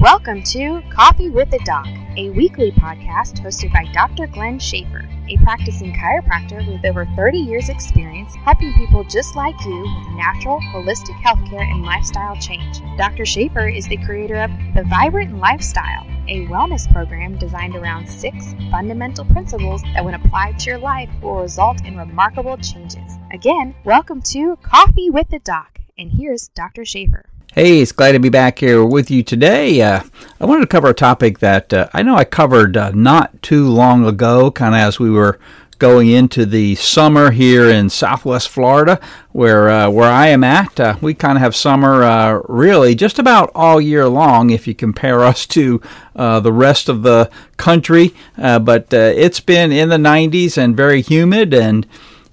Welcome to Coffee with the Doc, a weekly podcast hosted by Dr. Glenn Schaefer, a practicing chiropractor with over 30 years' experience helping people just like you with natural, holistic healthcare and lifestyle change. Dr. Schaefer is the creator of The Vibrant Lifestyle, a wellness program designed around six fundamental principles that, when applied to your life, will result in remarkable changes. Again, welcome to Coffee with the Doc, and here's Dr. Schaefer. Hey, it's glad to be back here with you today. Uh, I wanted to cover a topic that uh, I know I covered uh, not too long ago, kind of as we were going into the summer here in Southwest Florida, where uh, where I am at. Uh, we kind of have summer uh, really just about all year long, if you compare us to the rest of the country. but it's been in the 90s and very humid and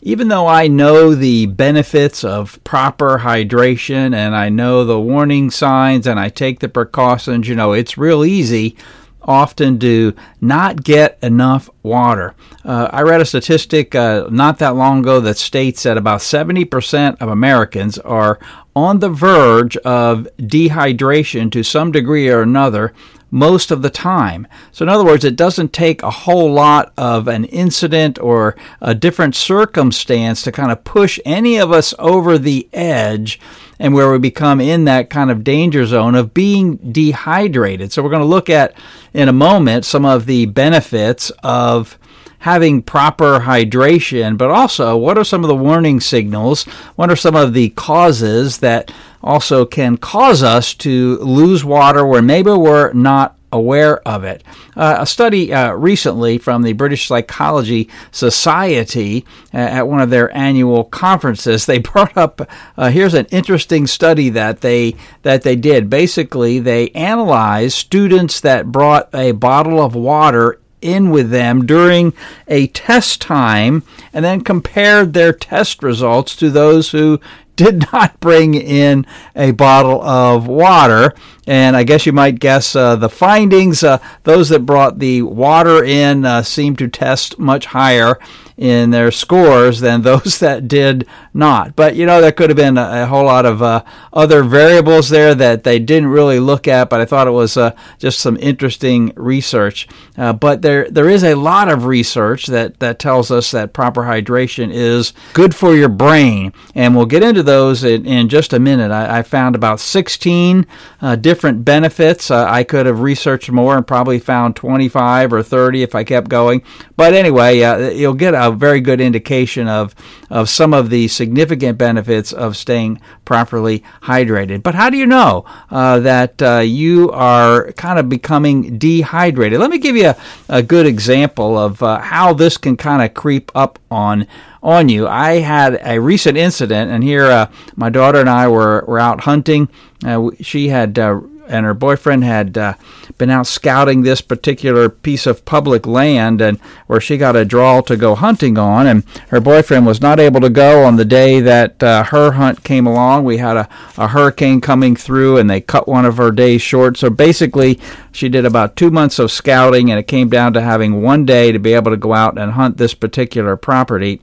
even though I know the benefits of proper hydration and I know the warning signs and I take the precautions, you know, it's real easy often to not get enough water. Uh, I read a statistic uh, not that long ago that states that about 70% of Americans are on the verge of dehydration to some degree or another most of the time. So, in other words, it doesn't take a whole lot of an incident or a different circumstance to kind of push any of us over the edge and where we become in that kind of danger zone of being dehydrated. So, we're going to look at in a moment some of the benefits of having proper hydration, but also what are some of the warning signals? What are some of the causes that also can cause us to lose water where maybe we're not aware of it. Uh, a study uh, recently from the British Psychology Society uh, at one of their annual conferences, they brought up uh, here's an interesting study that they that they did. Basically, they analyzed students that brought a bottle of water in with them during a test time and then compared their test results to those who did not bring in a bottle of water. And I guess you might guess uh, the findings uh, those that brought the water in uh, seemed to test much higher in their scores than those that did not. But you know, there could have been a, a whole lot of uh, other variables there that they didn't really look at. But I thought it was uh, just some interesting research. Uh, but there there is a lot of research that that tells us that proper hydration is good for your brain, and we'll get into those in, in just a minute. I, I found about 16 uh, different benefits. Uh, I could have researched more and probably found 25 or 30 if I kept going. But anyway, uh, you'll get a very good indication of, of some of the significant benefits of staying properly hydrated. But how do you know uh, that uh, you are kind of becoming dehydrated? Let me give you a, a good example of uh, how this can kind of creep up on on you. I had a recent incident, and here uh, my daughter and I were, were out hunting. Uh, she had uh, and her boyfriend had uh, been out scouting this particular piece of public land and where she got a draw to go hunting on and her boyfriend was not able to go on the day that uh, her hunt came along. We had a, a hurricane coming through and they cut one of her days short. So basically she did about two months of scouting and it came down to having one day to be able to go out and hunt this particular property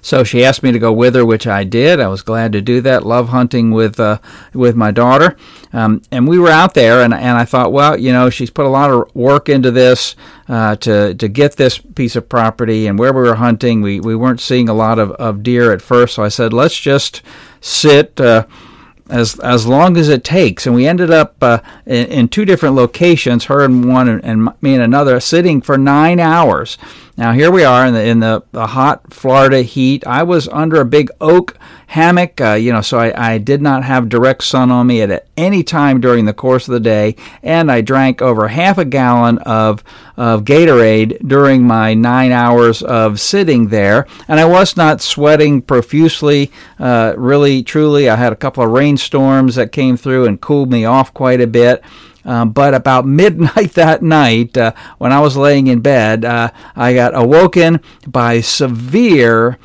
so she asked me to go with her, which I did. I was glad to do that. Love hunting with uh, with my daughter, um, and we were out there. And, and I thought, well, you know, she's put a lot of work into this uh, to to get this piece of property. And where we were hunting, we, we weren't seeing a lot of, of deer at first. So I said, let's just sit. Uh, as as long as it takes. And we ended up uh, in, in, two different locations, her in one and, and, me in another, sitting for nine hours. Now here we are in the in the, the hot Florida heat. I was under a big oak hammock, uh, you know, so I, I did not have direct sun on me at any time during the course of the day, and I drank over half a gallon of of Gatorade during my nine hours of sitting there, and I was not sweating profusely. Uh, really, truly, I had a couple of rainstorms that came through and cooled me off quite a bit. Um, but about midnight that night, uh, when I was laying in bed, uh, I got awoken by severe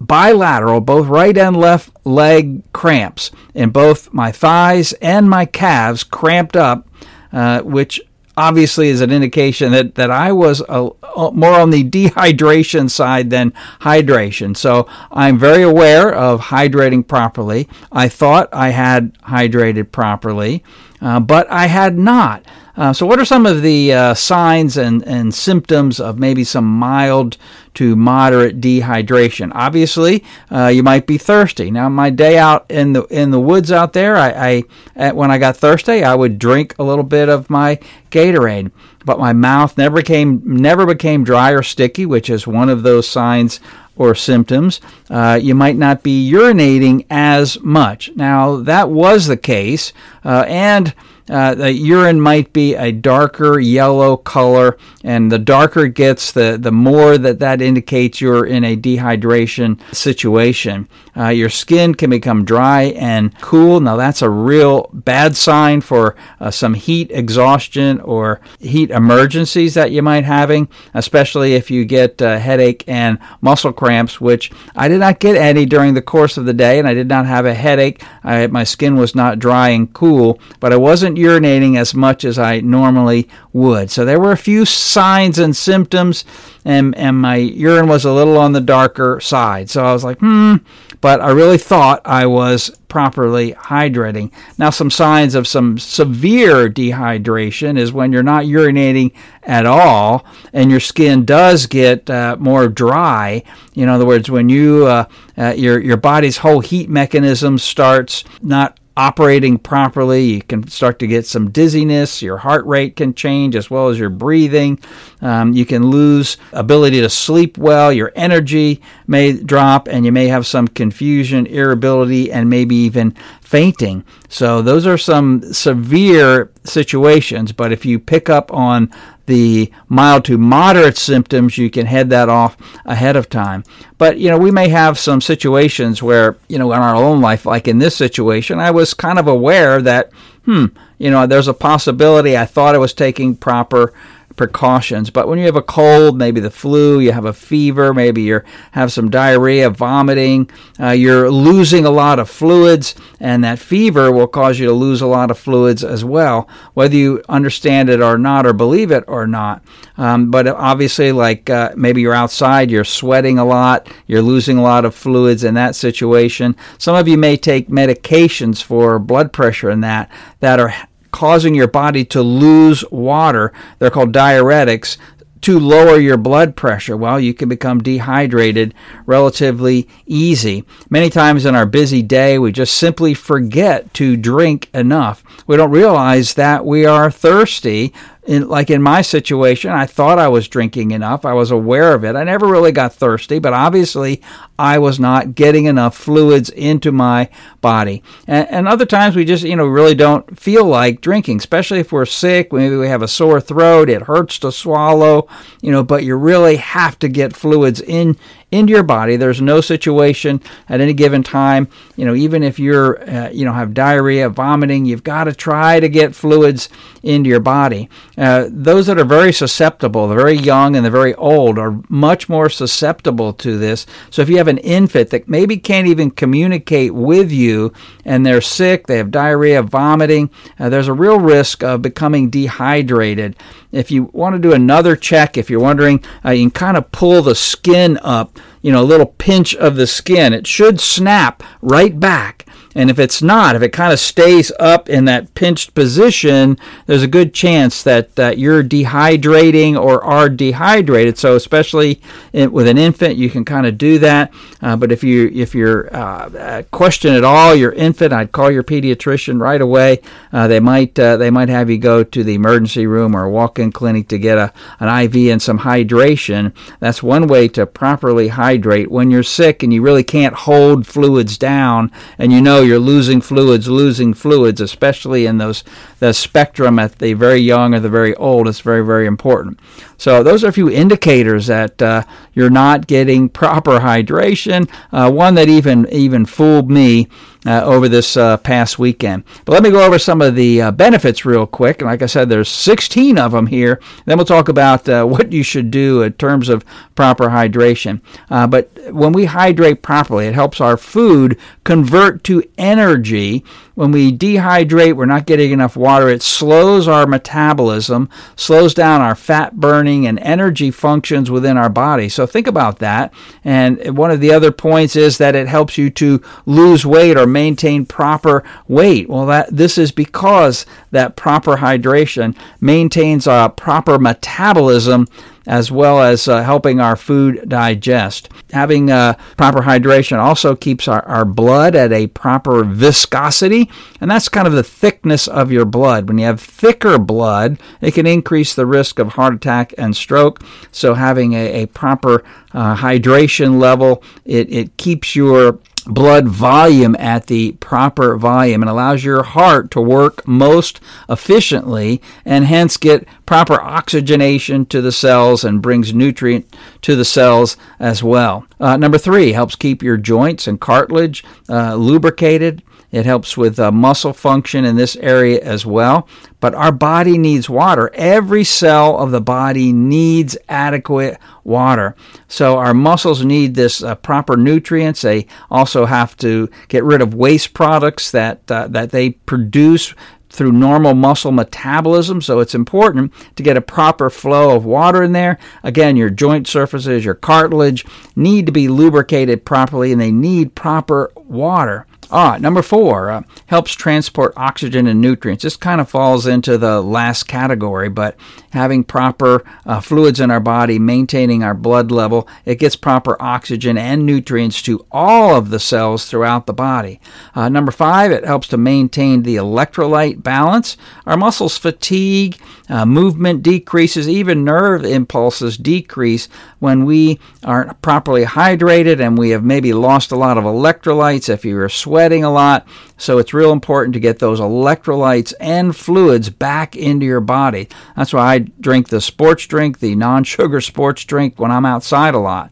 bilateral, both right and left leg cramps in both my thighs and my calves cramped up, uh, which obviously is an indication that, that I was a, a, more on the dehydration side than hydration. So I'm very aware of hydrating properly. I thought I had hydrated properly. Uh, but I had not. Uh, so, what are some of the uh, signs and, and symptoms of maybe some mild to moderate dehydration? Obviously, uh, you might be thirsty. Now, my day out in the in the woods out there, I, I when I got thirsty, I would drink a little bit of my Gatorade, but my mouth never became never became dry or sticky, which is one of those signs or symptoms, uh, you might not be urinating as much. Now, that was the case, uh, and uh, the urine might be a darker yellow color, and the darker it gets, the, the more that that indicates you're in a dehydration situation. Uh, your skin can become dry and cool. Now, that's a real bad sign for uh, some heat exhaustion or heat emergencies that you might having, especially if you get uh, headache and muscle cramps, which I did not get any during the course of the day, and I did not have a headache. I, my skin was not dry and cool, but I wasn't urinating as much as I normally would. So there were a few signs and symptoms, and, and my urine was a little on the darker side. So I was like, hmm, but I really thought I was properly hydrating. Now, some signs of some severe dehydration is when you're not urinating at all and your skin does get uh, more dry. In other words, when you uh, uh, your your body's whole heat mechanism starts not operating properly. You can start to get some dizziness. Your heart rate can change as well as your breathing. Um, you can lose ability to sleep well. Your energy may drop, and you may have some confusion, irritability, and maybe even fainting. So those are some severe situations. But if you pick up on the mild to moderate symptoms, you can head that off ahead of time. But, you know, we may have some situations where, you know, in our own life, like in this situation, I was kind of aware that, hmm, you know, there's a possibility I thought I was taking proper precautions. But when you have a cold, maybe the flu, you have a fever, maybe you have some diarrhea, vomiting, uh, you're losing a lot of fluids, and that fever will cause you to lose a lot of fluids as well, whether you understand it or not, or believe it or not. Um, but obviously, like uh, maybe you're outside, you're sweating a lot, you're losing a lot of fluids in that situation. Some of you may take medications for blood pressure and that that are causing your body to lose water. They're called diuretics to lower your blood pressure. Well, you can become dehydrated relatively easy. Many times in our busy day, we just simply forget to drink enough. We don't realize that we are thirsty in, like in my situation, I thought I was drinking enough. I was aware of it. I never really got thirsty, but obviously I was not getting enough fluids into my body. And, and other times we just, you know, really don't feel like drinking, especially if we're sick. Maybe we have a sore throat. It hurts to swallow, you know, but you really have to get fluids in into your body. There's no situation at any given time, you know, even if you're, uh, you know, have diarrhea, vomiting, you've got to try to get fluids into your body. Uh, those that are very susceptible, the very young and the very old, are much more susceptible to this. So if you have an infant that maybe can't even communicate with you and they're sick, they have diarrhea, vomiting, uh, there's a real risk of becoming dehydrated. If you want to do another check, if you're wondering, uh, you can kind of pull the skin up, you know, a little pinch of the skin. It should snap right back and if it's not, if it kind of stays up in that pinched position, there's a good chance that uh, you're dehydrating or are dehydrated. So especially in, with an infant, you can kind of do that. Uh, but if you if you're uh, uh question at all your infant, I'd call your pediatrician right away. Uh, they might uh, they might have you go to the emergency room or walk-in clinic to get a an IV and some hydration. That's one way to properly hydrate when you're sick and you really can't hold fluids down, and you know you're losing fluids, losing fluids, especially in those the spectrum at the very young or the very old. It's very, very important. So those are a few indicators that uh, you're not getting proper hydration. Uh, one that even even fooled me uh, over this uh, past weekend. But let me go over some of the uh, benefits real quick. And like I said, there's 16 of them here. Then we'll talk about uh, what you should do in terms of proper hydration. Uh, but when we hydrate properly, it helps our food convert to energy when we dehydrate, we're not getting enough water. It slows our metabolism, slows down our fat burning and energy functions within our body. So think about that. And one of the other points is that it helps you to lose weight or maintain proper weight. Well, that this is because that proper hydration maintains a proper metabolism as well as uh, helping our food digest. Having uh, proper hydration also keeps our, our blood at a proper viscosity, and that's kind of the thickness of your blood. When you have thicker blood, it can increase the risk of heart attack and stroke. So, having a, a proper uh, hydration level, it, it keeps your blood volume at the proper volume and allows your heart to work most efficiently and hence get proper oxygenation to the cells and brings nutrient to the cells as well. Uh, number three, helps keep your joints and cartilage uh, lubricated it helps with uh, muscle function in this area as well. But our body needs water. Every cell of the body needs adequate water. So our muscles need this uh, proper nutrients. They also have to get rid of waste products that uh, that they produce through normal muscle metabolism. So it's important to get a proper flow of water in there. Again, your joint surfaces, your cartilage need to be lubricated properly and they need proper water. Ah, number four uh, helps transport oxygen and nutrients. This kind of falls into the last category, but having proper uh, fluids in our body, maintaining our blood level, it gets proper oxygen and nutrients to all of the cells throughout the body. Uh, number five, it helps to maintain the electrolyte balance. Our muscles fatigue, uh, movement decreases, even nerve impulses decrease when we aren't properly hydrated and we have maybe lost a lot of electrolytes if you're sweating sweating a lot. So it's real important to get those electrolytes and fluids back into your body. That's why I drink the sports drink, the non sugar sports drink, when I'm outside a lot.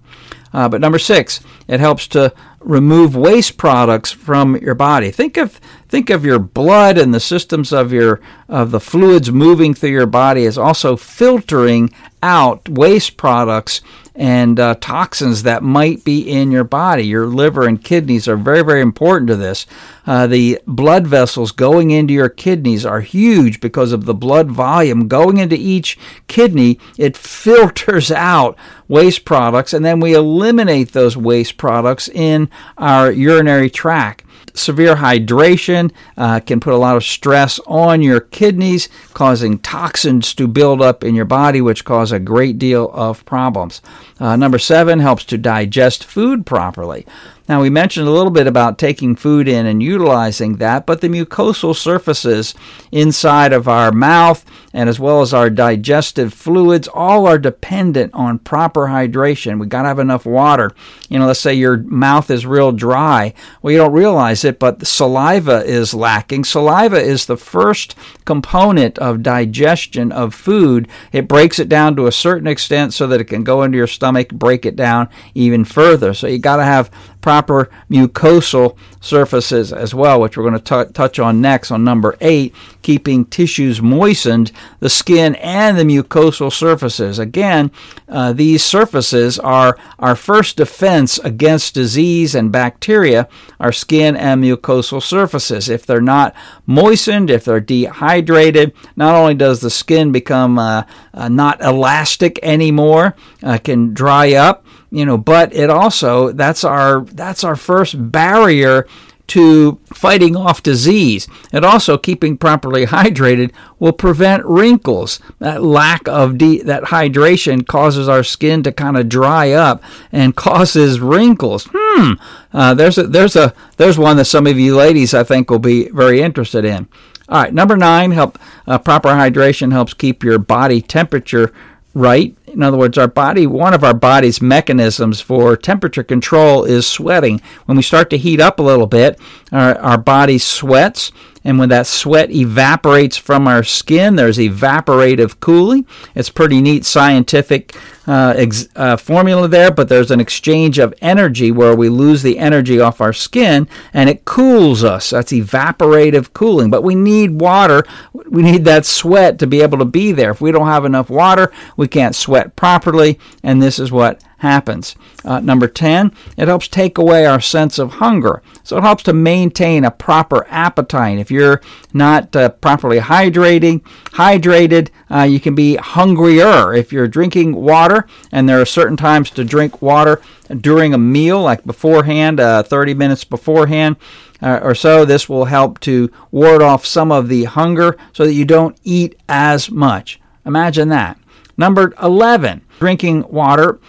Uh, but number six, it helps to remove waste products from your body. Think of think of your blood and the systems of your of the fluids moving through your body as also filtering out waste products and uh, toxins that might be in your body. Your liver and kidneys are very, very important to this. Uh, the blood vessels going into your kidneys are huge because of the blood volume going into each kidney. It filters out waste products, and then we eliminate those waste products in our urinary tract severe hydration uh, can put a lot of stress on your kidneys, causing toxins to build up in your body, which cause a great deal of problems. Uh, number seven helps to digest food properly. Now, we mentioned a little bit about taking food in and utilizing that, but the mucosal surfaces inside of our mouth and as well as our digestive fluids all are dependent on proper hydration. We got to have enough water. You know, let's say your mouth is real dry. Well, you don't realize it, but saliva is lacking. Saliva is the first component of digestion of food. It breaks it down to a certain extent so that it can go into your stomach, break it down even further. So you got to have proper mucosal surfaces as well, which we're going to t- touch on next on number eight, keeping tissues moistened, the skin and the mucosal surfaces. Again, uh, these surfaces are our first defense against disease and bacteria, our skin and mucosal surfaces. If they're not moistened, if they're dehydrated, not only does the skin become uh, uh, not elastic anymore, uh, can dry up, you know but it also that's our that's our first barrier to fighting off disease. And also keeping properly hydrated will prevent wrinkles. That lack of de- that hydration causes our skin to kind of dry up and causes wrinkles. Hmm uh, there's a there's a there's one that some of you ladies i think will be very interested in. All right number nine help uh, proper hydration helps keep your body temperature right. In other words, our body, one of our body's mechanisms for temperature control is sweating. When we start to heat up a little bit, our, our body sweats and when that sweat evaporates from our skin, there's evaporative cooling. It's pretty neat scientific uh, ex- uh, formula there, but there's an exchange of energy where we lose the energy off our skin and it cools us. That's evaporative cooling. But we need water. We need that sweat to be able to be there. If we don't have enough water, we can't sweat properly, and this is what happens. Uh, number 10, it helps take away our sense of hunger. So it helps to maintain a proper appetite. If you're not uh, properly hydrating, hydrated, uh, you can be hungrier. If you're drinking water, and there are certain times to drink water during a meal, like beforehand, uh, 30 minutes beforehand, uh, or so. This will help to ward off some of the hunger so that you don't eat as much. Imagine that. Number 11, drinking water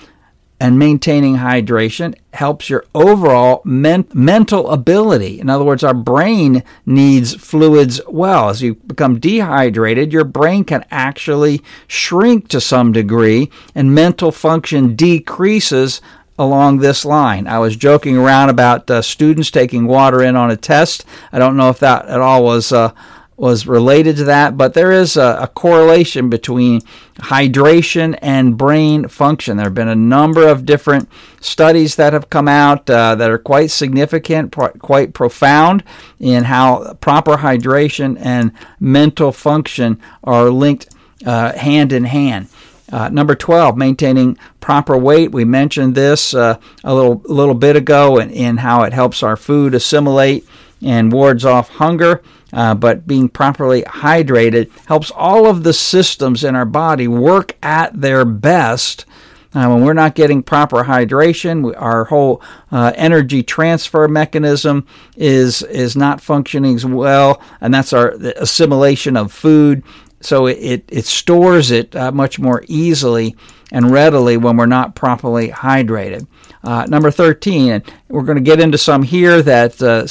and maintaining hydration helps your overall men- mental ability. In other words, our brain needs fluids well. As you become dehydrated, your brain can actually shrink to some degree, and mental function decreases along this line. I was joking around about uh, students taking water in on a test. I don't know if that at all was uh, was related to that, but there is a, a, correlation between hydration and brain function. There have been a number of different studies that have come out uh, that are quite significant, pro- quite profound in how proper hydration and mental function are linked uh, hand in hand. Uh, number 12, maintaining proper weight. We mentioned this uh, a little, little bit ago in, in, how it helps our food assimilate and wards off hunger. Uh, but being properly hydrated helps all of the systems in our body work at their best. Uh, when we're not getting proper hydration, we, our whole uh, energy transfer mechanism is is not functioning as well, and that's our assimilation of food so it, it, it stores it uh, much more easily and readily when we're not properly hydrated. Uh, number 13, and we're going to get into some here that uh,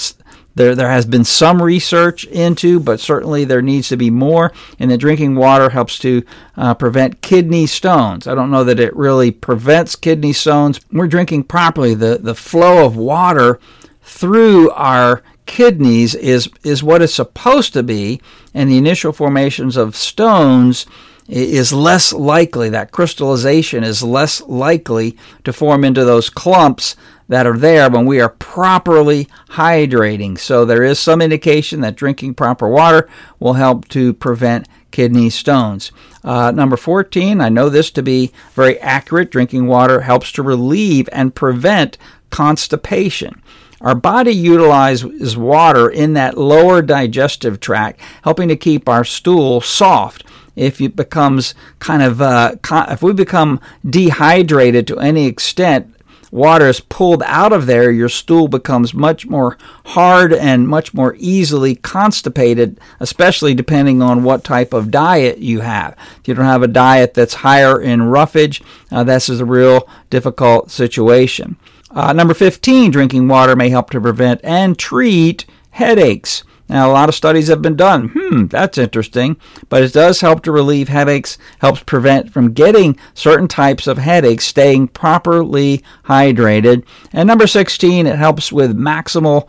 there, there has been some research into, but certainly there needs to be more. And that drinking water helps to uh, prevent kidney stones. I don't know that it really prevents kidney stones. We're drinking properly. The, the flow of water through our kidneys is is what it's supposed to be, and the initial formations of stones is less likely. That crystallization is less likely to form into those clumps that are there when we are properly hydrating. So there is some indication that drinking proper water will help to prevent kidney stones. Uh, number 14, I know this to be very accurate. Drinking water helps to relieve and prevent constipation. Our body utilizes water in that lower digestive tract, helping to keep our stool soft. If it becomes kind of, uh, if we become dehydrated to any extent, water is pulled out of there, your stool becomes much more hard and much more easily constipated, especially depending on what type of diet you have. If you don't have a diet that's higher in roughage, uh, this is a real difficult situation. Uh, number 15, drinking water may help to prevent and treat headaches. Now, a lot of studies have been done. Hmm, that's interesting. But it does help to relieve headaches, helps prevent from getting certain types of headaches, staying properly hydrated. And number 16, it helps with maximal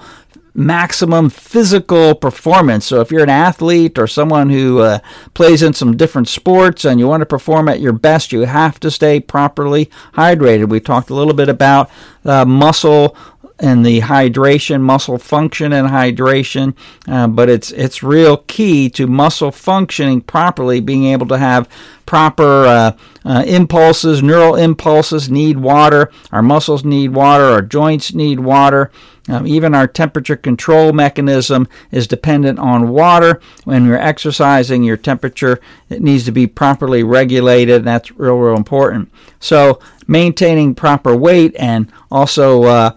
maximum physical performance. So if you're an athlete or someone who uh, plays in some different sports and you want to perform at your best, you have to stay properly hydrated. We talked a little bit about uh, muscle and the hydration, muscle function and hydration, uh, but it's it's real key to muscle functioning properly, being able to have proper uh, uh, impulses, neural impulses need water. Our muscles need water. Our joints need water. Um, even our temperature control mechanism is dependent on water. When you're exercising, your temperature it needs to be properly regulated. And that's real, real important. So maintaining proper weight and also uh,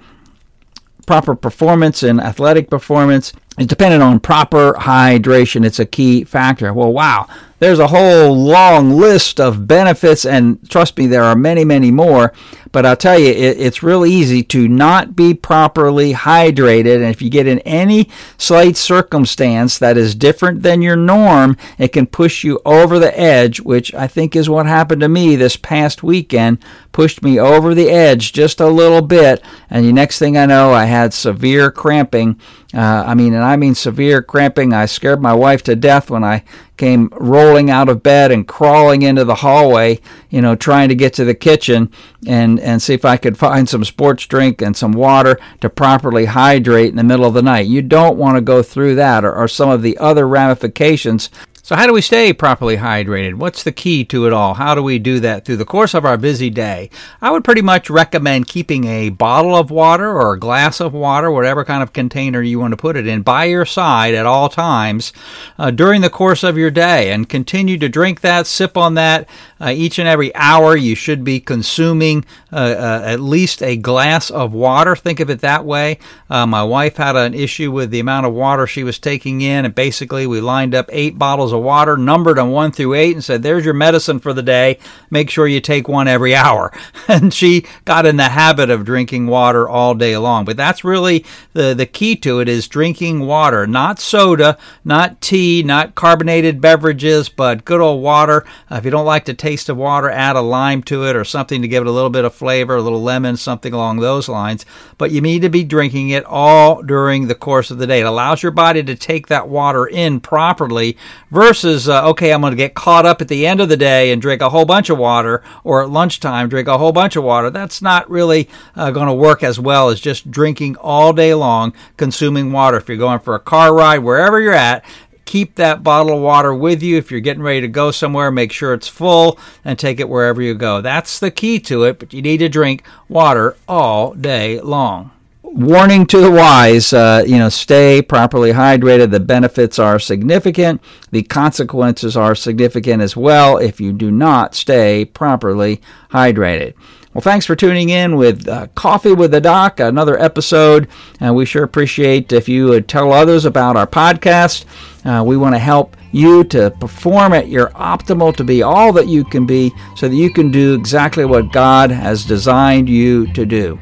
proper performance and athletic performance is dependent on proper hydration. It's a key factor. Well, wow, there's a whole long list of benefits, and trust me, there are many, many more. But I'll tell you, it, it's real easy to not be properly hydrated. And if you get in any slight circumstance that is different than your norm, it can push you over the edge, which I think is what happened to me this past weekend. Pushed me over the edge just a little bit. And the next thing I know, I had severe cramping. Uh, I mean, and I mean severe cramping. I scared my wife to death when I came rolling out of bed and crawling into the hallway, you know, trying to get to the kitchen and, and see if I could find some sports drink and some water to properly hydrate in the middle of the night. You don't want to go through that or, or some of the other ramifications So, how do we stay properly hydrated? What's the key to it all? How do we do that through the course of our busy day? I would pretty much recommend keeping a bottle of water or a glass of water, whatever kind of container you want to put it in, by your side at all times uh, during the course of your day and continue to drink that, sip on that. Uh, each and every hour, you should be consuming uh, uh at least a glass of water. Think of it that way. Uh, my wife had an issue with the amount of water she was taking in, and basically, we lined up eight bottles bottles of water, numbered them one through eight, and said, There's your medicine for the day. Make sure you take one every hour. And she got in the habit of drinking water all day long. But that's really the, the key to it is drinking water, not soda, not tea, not carbonated beverages, but good old water. Uh, if you don't like the taste of water, add a lime to it or something to give it a little bit of flavor, a little lemon, something along those lines. But you need to be drinking it all during the course of the day. It allows your body to take that water in properly versus uh, okay, I'm going to get caught up at the end of the day and drink a whole bunch of water, or at lunchtime drink a whole bunch of water. That's not really uh, going to work as well as just drinking all day long, consuming water. If you're going for a car ride, wherever you're at, keep that bottle of water with you. If you're getting ready to go somewhere, make sure it's full and take it wherever you go. That's the key to it, but you need to drink water all day long warning to the wise, uh, you know, stay properly hydrated. The benefits are significant. The consequences are significant as well if you do not stay properly hydrated. Well, thanks for tuning in with uh, Coffee with the Doc, another episode. And we sure appreciate if you would tell others about our podcast. Uh, we want to help you to perform at your optimal, to be all that you can be, so that you can do exactly what God has designed you to do.